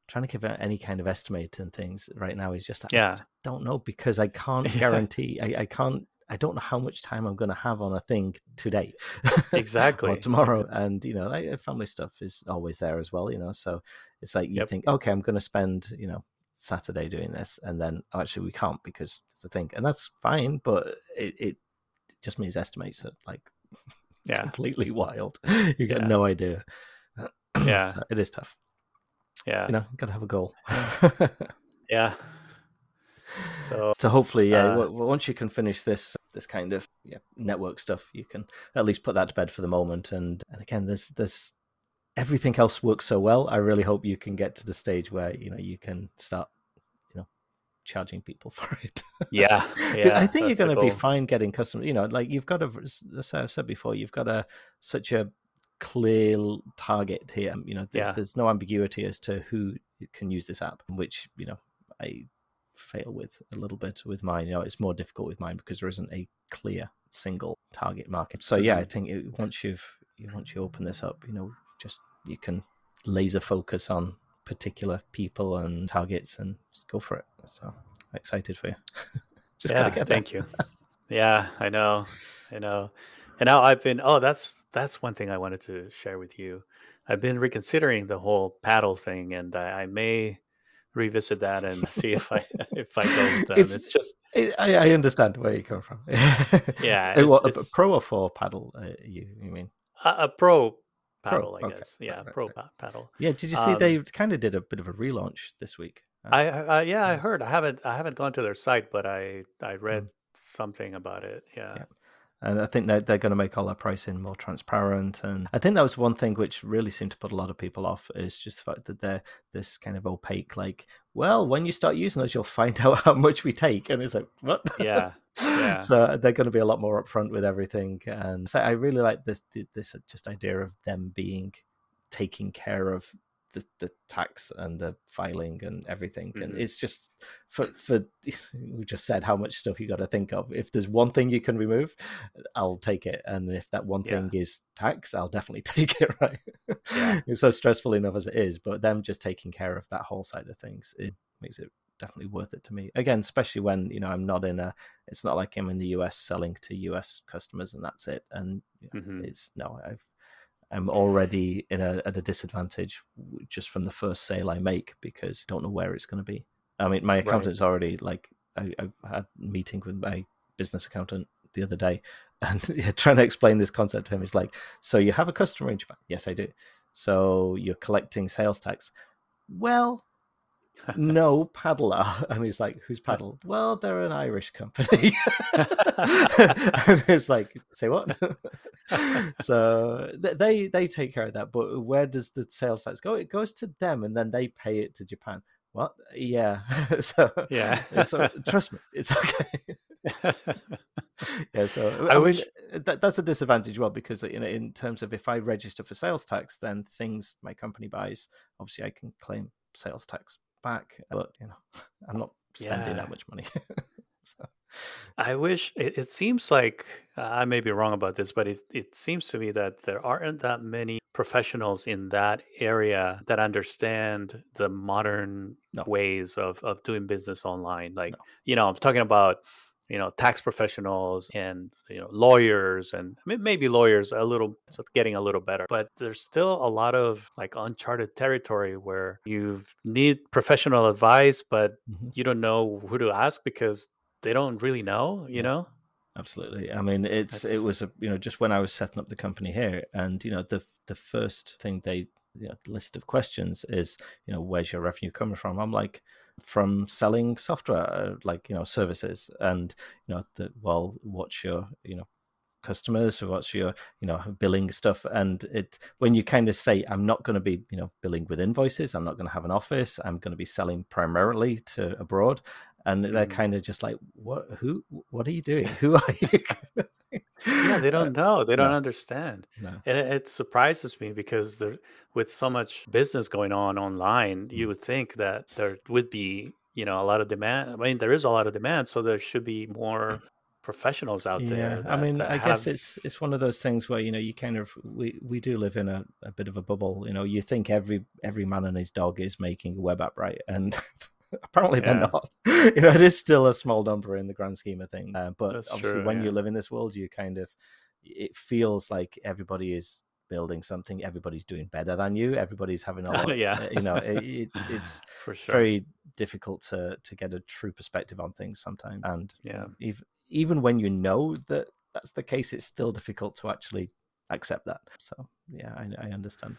Trying to give any kind of estimate and things right now is just I Yeah. just don't know because I can't guarantee. I, I can't. I don't know how much time I'm going to have on a thing today, Exactly. or tomorrow, and you know, like, family stuff is always there as well. You know, so it's like you Yep. think, okay, I'm going to spend you know Saturday doing this, and then oh, actually we can't because it's a thing, and that's fine, but it, it just means estimates are like yeah completely wild. You get Yeah. no idea. Yeah. So it is tough. yeah You know, got to have a goal. yeah. So so hopefully, yeah, Uh, w- once you can finish this this kind of yeah, network stuff, you can at least put that to bed for the moment. And and again, there's there's everything else works so well. I really hope you can get to the stage where you know you can start you know charging people for it. yeah, yeah. I think you're going to be fine getting customers. You know, like you've got a, as I've said before, you've got a such a clear target here. You know, th- Yeah. there's no ambiguity as to who can use this app, which you know I fail with a little bit with mine. You know, it's more difficult with mine because there isn't a clear single target market. So yeah, I Mhm. think it, once you've once you open this up, you know, just you can laser focus on particular people and targets and go for it. So excited for you. just yeah, get thank you. Yeah, I know, I know. And now I've been. Oh, that's that's one thing I wanted to share with you. I've been reconsidering the whole paddle thing, and I, I may revisit that and see if I if I go with them. It's- It's, just I, I I understand where you come from. Yeah, it's- what, a pro or four paddle? Uh, you you mean? a, a pro paddle, I guess. right, Yeah, right, pro right. pa- paddle. Yeah. Did you see they Um, kind of did a bit of a relaunch this week? Uh, I, I yeah, I heard. I haven't I haven't gone to their site, but I I read Mm. something about it. Yeah. Yeah. And I think that they're going to make all their pricing more transparent. And I think that was one thing which really seemed to put a lot of people off is just the fact that they're this kind of opaque. Like, well, when you start using us, you'll find out how much we take, and it's like, what? Yeah, yeah. so uh, they're going to be a lot more upfront with everything, and so I really like this this uh, just idea of them being taking care of the, the tax and the filing and everything and Mhm. it's just for for we just said how much stuff you got to think of if there's one thing you can remove i'll take it and if that one Yeah. thing is tax i'll definitely take it right Yeah. it's so stressful enough as it is but them just taking care of that whole side of things it makes it definitely worth it to me again especially when you know i'm not in a it's not like i'm in the us selling to us customers and that's it and you know, Mhm. it's no i've i'm already in a at a disadvantage just from the first sale i make because I don't know where it's going to be. I mean my Right. accountant's already like I, I had a meeting with my business accountant the other day and yeah, trying to explain this concept to him. Is like so you have a customer in japan? Yes i do. So you're collecting sales tax? Well no paddler. And he's like who's paddle? Well they're an irish company. And it's like say what? So they they take care of that but where does the sales tax go? It goes to them and then they pay it to japan. What? Yeah. So Yeah. uh, trust me it's okay. Yeah so I i, wish- wish that, that's a disadvantage well because you know in terms of if i register for sales tax then things my company buys obviously i can claim sales tax back but you know i'm not spending Yeah. that much money so I wish it, it seems like uh, I may be wrong about this, but it, it seems to me that there aren't that many professionals in that area that understand the modern No. ways of, of doing business online. Like, No. you know, I'm talking about you know tax professionals and you know lawyers and maybe lawyers a little so getting a little better but there's still a lot of like uncharted territory where you need professional advice but mm-hmm. you don't know who to ask because they don't really know you yeah. know absolutely i mean it's That's... it was a, you know just when i was setting up the company here and you know the the first thing they you know, list of questions is you know where's your revenue coming from i'm like from selling software uh, like you know services and you know the, well what's your you know customers what's your you know billing stuff. And it when you kind of say i'm not going to be you know billing with invoices i'm not going to have an office i'm going to be selling primarily to abroad and they're mm. kind of just like what who what are you doing? Who are you yeah they don't know they don't no. understand no. and it, it, surprises me because there with so much business going on online you mm. would think that there would be you know a lot of demand i mean there is a lot of demand so there should be more professionals out there yeah i mean i have... guess it's it's one of those things where you know you kind of we we do live in a, a bit of a bubble you know you think every every man and his dog is making a web app right and apparently yeah. they're not. you know, it is still a small number in the grand scheme of things. Uh, but That's obviously, true, when yeah. you live in this world, you kind of it feels like everybody is building something. Everybody's doing better than you. Everybody's having a lot. yeah, uh, you know, it, it, it's sure. very difficult to to get a true perspective on things sometimes. And yeah, even even when you know that that's the case, it's still difficult to actually accept that. So yeah, I, I understand.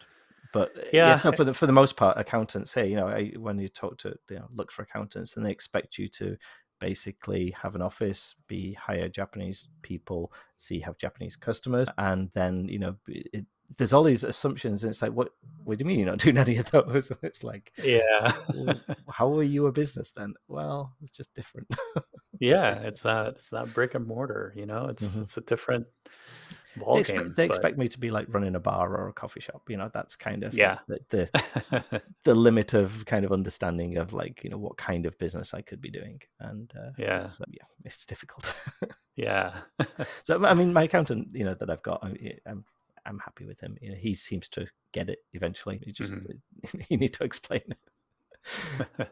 But uh, yeah, yeah so for the for the most part, accountants say, you know, when you talk to you know, look for accountants, and they expect you to basically have an office, be hire Japanese people, see have Japanese customers, and then you know it, there's all these assumptions, and it's like, what what do you mean you're not doing any of those? And it's like, yeah, how are you a business then? Well, it's just different. yeah, it's that it's not brick and mortar, you know, it's mm-hmm. it's a different they expect, game. They but... expect me to be like running a bar or a coffee shop. You know, that's kind of yeah the the, the limit of kind of understanding of like you know what kind of business I could be doing. And uh, yeah, it's, uh, yeah, it's difficult. yeah. so I mean, my accountant, you know, that I've got, I'm I'm happy with him. You know, he seems to get it eventually. You just mm-hmm. you need to explain it.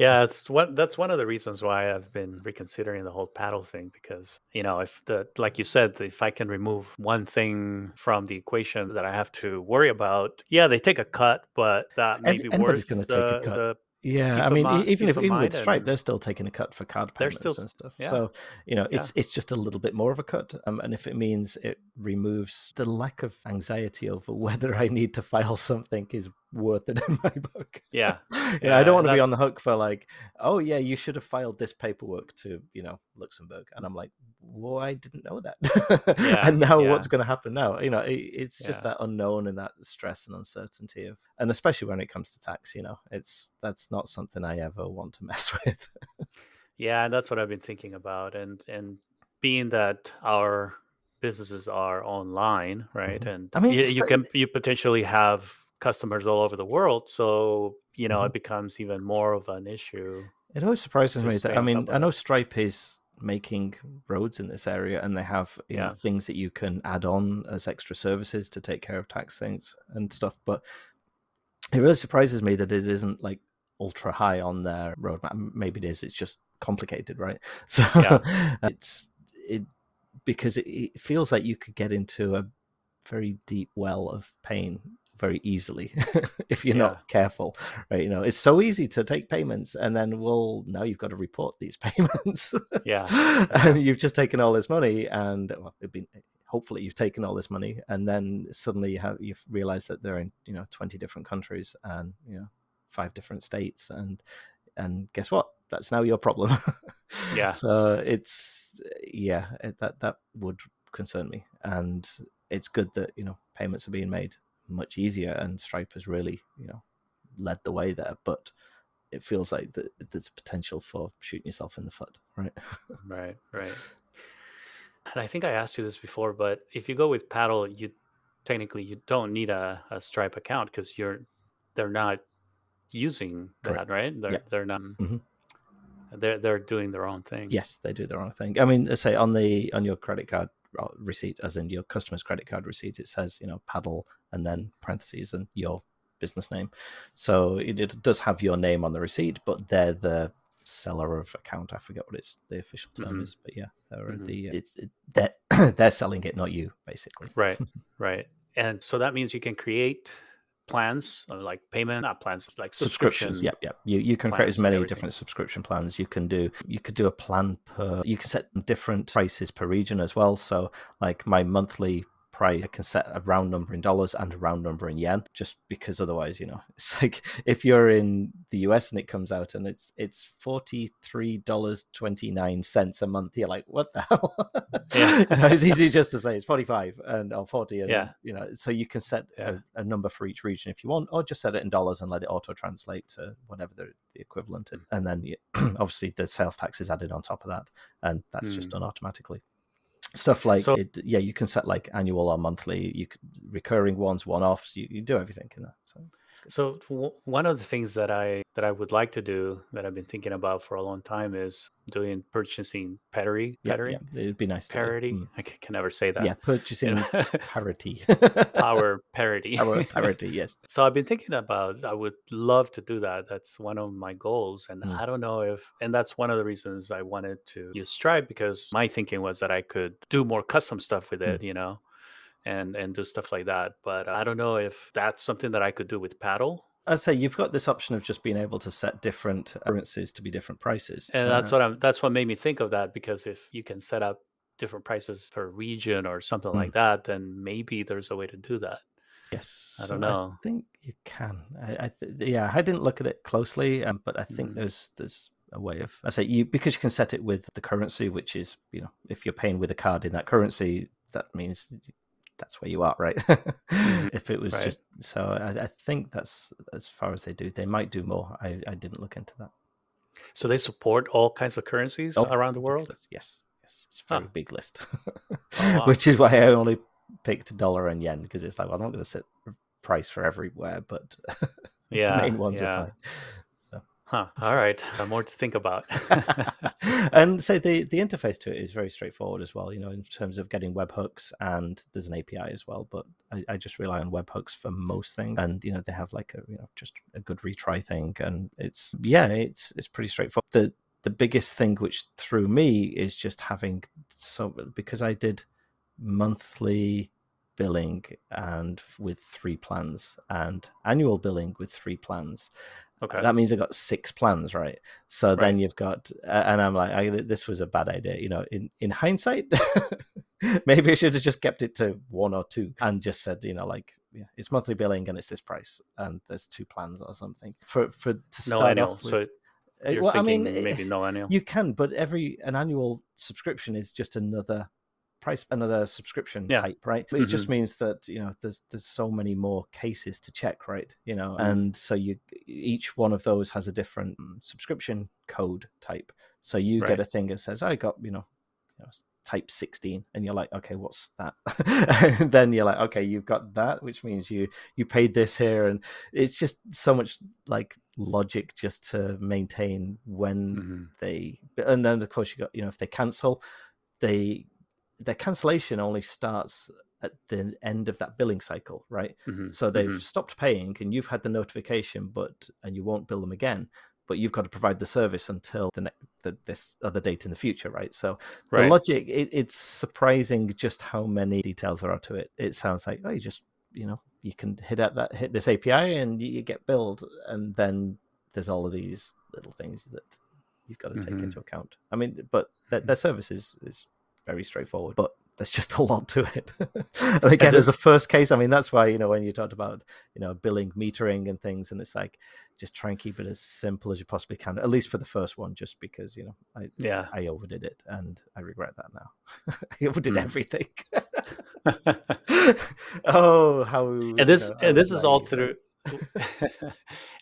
Yeah, it's what that's one of the reasons why I've been reconsidering the whole paddle thing because you know if the like you said if I can remove one thing from the equation that I have to worry about, yeah, they take a cut, but that may be worth the, the yeah, I mean, mind, even if even with Stripe, and... they're still taking a cut for card payments still, and stuff. Yeah. So you know, it's yeah. it's just a little bit more of a cut, um, and if it means it removes the lack of anxiety over whether I need to file something is worth it in my book. Yeah, yeah. I don't want to be on the hook for like, oh yeah, you should have filed this paperwork to you know Luxembourg, and I'm like, well, I didn't know that, yeah, and now yeah. what's going to happen now? You know, it, it's just that unknown and that stress and uncertainty of, and especially when it comes to tax, you know, it's that's not something I ever want to mess with. yeah, and that's what I've been thinking about, and and being that our businesses are online, right? Mm-hmm. And I mean, you, you can you potentially have customers all over the world. So, you know, mm-hmm. it becomes even more of an issue. It always surprises me that, I mean, I know Stripe is making roads in this area and they have you yeah. know, things that you can add on as extra services to take care of tax things and stuff. But it really surprises me that it isn't like ultra high on their roadmap. Maybe it is, it's just complicated, right? So yeah. it's, it, because it, it feels like you could get into a very deep well of pain very easily if you're yeah. not careful right? You know it's so easy to take payments and then well now you've got to report these payments. Yeah. And you've just taken all this money and well, it'd been hopefully you've taken all this money and then suddenly you have you've realized that they're in you know 20 different countries and you know five different states and and guess what? That's now your problem. Yeah. So it's yeah it, that that would concern me. And it's good that you know payments are being made much easier, and Stripe has really, you know, led the way there. But it feels like that there's potential for shooting yourself in the foot, right? right, right. And I think I asked you this before, but if you go with Paddle, you technically you don't need a, a Stripe account because you're they're not using Correct. that, right? They're yeah. they're not. Mm-hmm. They're they're doing their own thing. Yes, they do their own thing. I mean, let's say on the on your credit card receipt, as in your customer's credit card receipt, it says you know paddle and then parentheses and your business name. So it, it, does have your name on the receipt, but they're the seller of account. I forget what it's the official term Mhm. is, but yeah, they're Mhm. the it's it, they're, they're selling it, not you, basically. Right, right. And so that means you can create plans uh, like payment, not plans, like subscriptions subscription. yep yep. You, you can create as many different subscription plans you can do. You could do a plan per you can set different prices per region as well. So like my monthly price i can set a round number in dollars and a round number in yen just because otherwise you know it's like if you're in the us and it comes out and it's it's $43.29 a month you're like what the hell Yeah. You know, it's easy just to say it's 45 and or 40 and Yeah. you know so you can set Yeah. a, a number for each region if you want or just set it in dollars and let it auto translate to whatever the, the equivalent is. and then you, obviously the sales tax is added on top of that and that's just Mm. done automatically stuff like So- it, yeah you can set like annual or monthly you recurring ones one-offs you, you do everything in that so good. So w- one of the things that I that I would like to do that I've been thinking about for a long time is doing purchasing parity. Parity. it'd be nice to do. Parity. Mm. I can never say that. yeah purchasing parity Power parity. Power parity yes So I've been thinking about I would love to do that. That's one of my goals. And Mm. I don't know if and that's one of the reasons I wanted to use Stripe because my thinking was that I could do more custom stuff with Mm. it, you know, and and do stuff like that. But I don't know if that's something that I could do with Paddle. I'd say you've got this option of just being able to set different currencies to be different prices. And that's Uh, what I'm that's what made me think of that because if you can set up different prices per region or something Mm. like that, then maybe there's a way to do that. Yes, I don't know. I think you can. I, I th- yeah, I didn't look at it closely, um, but I think Mhm. there's there's a way of. I say you because you can set it with the currency, which is you know if you're paying with a card in that currency, that means that's where you are, right? If it was Mm-hmm. Right. just so, I, I think that's as far as they do. They might do more. I, I didn't look into that. So they support all kinds of currencies Oh, around the world. Yes, yes, it's a very big list, Oh, wow. which is why I only picked dollar and yen because it's like well, I'm not going to set price for everywhere, but Yeah, the main ones yeah. are fine. Huh. All right. More to think about. and so the the interface to it is very straightforward as well. You know, in terms of getting webhooks, and there's an API as well. But I, I just rely on webhooks for most things, and you know they have like a you know just a good retry thing, and it's yeah, it's it's pretty straightforward. The the biggest thing which threw me is just having so because I did monthly billing and with three plans and annual billing with three plans okay. that means I got six plans, right? So then you've got, uh, and I'm like, I, this was a bad idea. You know, in in hindsight, maybe I should have just kept it to one or two and just said, you know, like, yeah, it's monthly billing and it's this price, and there's two plans or something for for to no start annual. off So with. Uh, you're well, I thinking mean, eh, maybe no annual. you can, but every an annual subscription is just another price, another subscription Yeah. type, right? But it just means that you know there's there's so many more cases to check, right? You know, Mhm. and so you each one of those has a different mm, subscription code type. So you Right. get a thing that says, "I got you know." you know, type 16 and you're like okay what's that and then you're like okay you've got that which means you you paid this here and it's just so much like logic just to maintain when Mhm. they and then of course you got you know if they cancel they their cancellation only starts at the end of that billing cycle right Mhm. so they've Mhm. stopped paying and you've had the notification but and you won't bill them again but you've got to provide the service until the, ne- the this other date in the future right so the Right. logic it, it's surprising just how many details there are to it it sounds like oh you just you know you can hit at that hit this api and you, you get billed and then there's all of these little things that you've got to take Mhm. into account i mean but their, their service is is very straightforward but there's just a lot to it and again as a first case i mean that's why you know when you talked about you know billing metering and things and it's like just try and keep it as simple as you possibly can at least for the first one just because you know i Yeah. I overdid it, and I regret that now. I overdid Mm. everything. oh, how and this know, and this is all through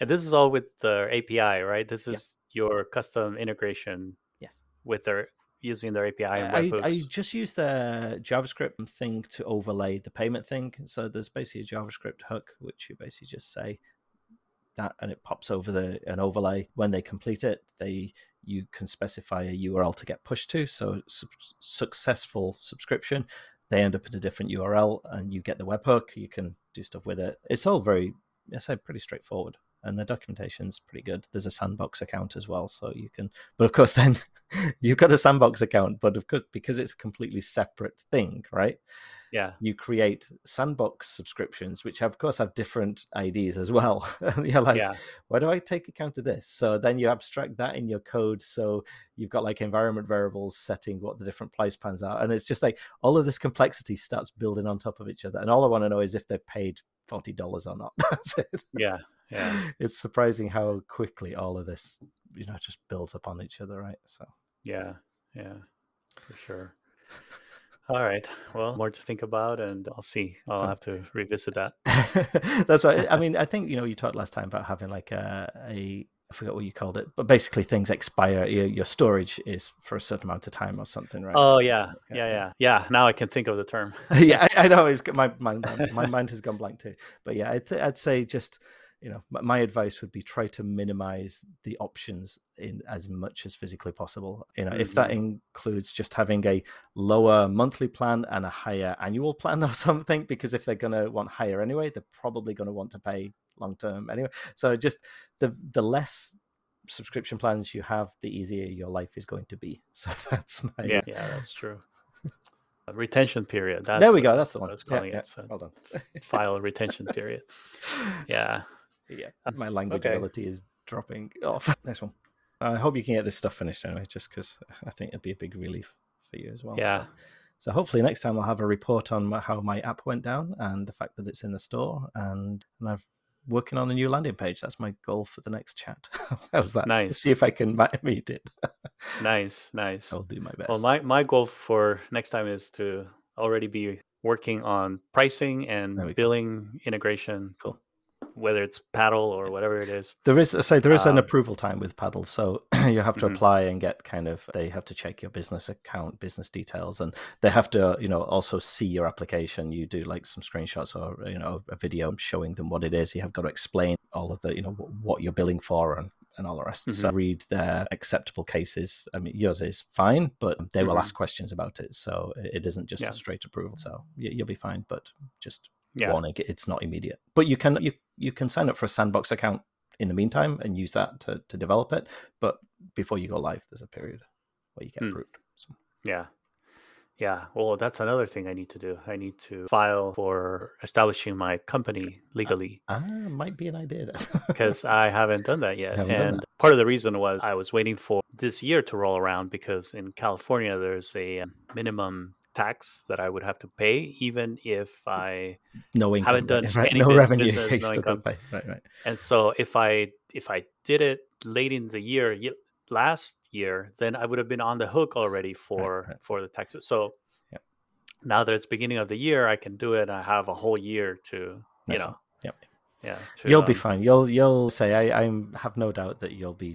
and this is all with the api right this Yeah. is your custom integration Yes. with their using their api and I, I just use the JavaScript thing to overlay the payment thing. So there's basically a JavaScript hook, which you basically just say that, and it pops over the an overlay. When they complete it, they you can specify a URL to get pushed to. So sub- successful subscription, they end up in a different URL, and you get the webhook. You can do stuff with it. It's all very, I say, pretty straightforward. And the documentation's pretty good. There's a sandbox account as well, so you can. But of course, then you've got a sandbox account, but of course, because it's a completely separate thing, right? Yeah. You create sandbox subscriptions, which of course have different IDs as well. You're like, yeah. why do I take account of this? So then you abstract that in your code. So you've got like environment variables setting what the different price plans are. And it's just like all of this complexity starts building on top of each other. And all I want to know is if they've paid $40 or not. That's it. Yeah. Yeah. It's surprising how quickly all of this, you know, just builds upon each other, right? So Yeah. Yeah. For sure. All right. Well, more to think about, and I'll see. I'll have to revisit that. That's right. I mean, I think you know you talked last time about having like a, a I forgot what you called it, but basically things expire. Your, your storage is for a certain amount of time or something, right? Oh yeah, Yeah. yeah, yeah, yeah. Now I can think of the term. yeah, I, I know. It's my my my mind has gone blank too. But yeah, I'd, I'd say just you know my, my advice would be try to minimize the options in as much as physically possible. You know, if that mm-hmm. includes just having a lower monthly plan and a higher annual plan or something, because if they're going to want higher anyway, they're probably going to want to pay long term anyway. So just the the less subscription plans you have, the easier your life is going to be. So that's my Yeah, yeah, that's true. Retention period. That's there we what go. That's the one. I was calling yeah. it. So Well done. file retention period. Yeah. Yeah, my language okay. ability is dropping off. Next one. I hope you can get this stuff finished anyway, just because I think it'd be a big relief for you as well. Yeah. So, so hopefully next time I'll have a report on my, how my app went down and the fact that it's in the store, and and I've working on a new landing page. That's my goal for the next chat. How's that? Nice. See if I can meet it. Nice, nice. I'll do my best. Well, my my goal for next time is to already be working on pricing and go. billing integration. Cool. Whether it's paddle or whatever it is. There is, say, there is an Um, approval time with Paddle, so you have to Mhm. apply and get kind of. They have to check your business account, business details, and they have to, you know, also see your application. You do like some screenshots or you know a video showing them what it is. You have got to explain all of the, you know, what you're billing for and and all the rest. So read their acceptable cases. I mean, yours is fine, but they will Mhm. ask questions about it, so it it isn't just Yeah. a straight approval. So you'll be fine, but just Yeah. warning it's not immediate but you can you you can sign up for a sandbox account in the meantime and use that to, to develop it but before you go live there's a period where you get Hmm. approved so, Yeah. Yeah. Well, that's another thing I need to do. I need to file for establishing my company legally ah might be an idea because I haven't done that yet. And part of the reason was I was waiting for this year to roll around because in California, there's a um, minimum tax that I would have to pay, even if I no income Haven't done right any no revenue business, no income. right right And so if I if I did it late in the year last year, then I would have been on the hook already for right. for the taxes. So Yep. now that it's beginning of the year, I can do it. I have a whole year to you know. Yep. yeah. To, you'll be um, fine you'll you'll say i i have no doubt that you'll be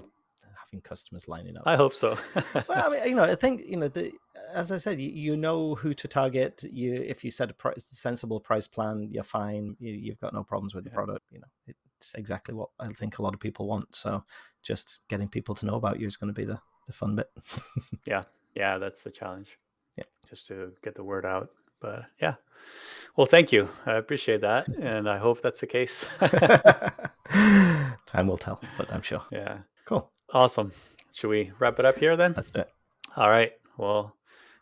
having customers lining up I hope so. well, I mean, you know, I think you know, the, as I said, you, you know who to target. You, if you set a price, sensible price plan, you're fine. You, you've got no problems with the Yeah. product. You know, it's exactly what I think a lot of people want. So, just getting people to know about you is going to be the the fun bit. Yeah, yeah, that's the challenge. Yeah. Just to get the word out. But yeah. Well, thank you. I appreciate that. And I hope that's the case. Time will tell, but I'm sure. yeah. Cool. Awesome. Should we wrap it up here then? Let's do it. All right. Well,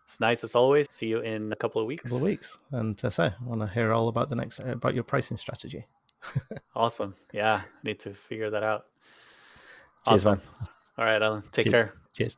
it's nice as always. See you in a couple of weeks. couple of weeks, and uh, so I want to hear all about the next about your pricing strategy. Awesome. Yeah. Need to figure that out. Cheers, awesome. man. All right, Alan. Take Cheers. care. Cheers.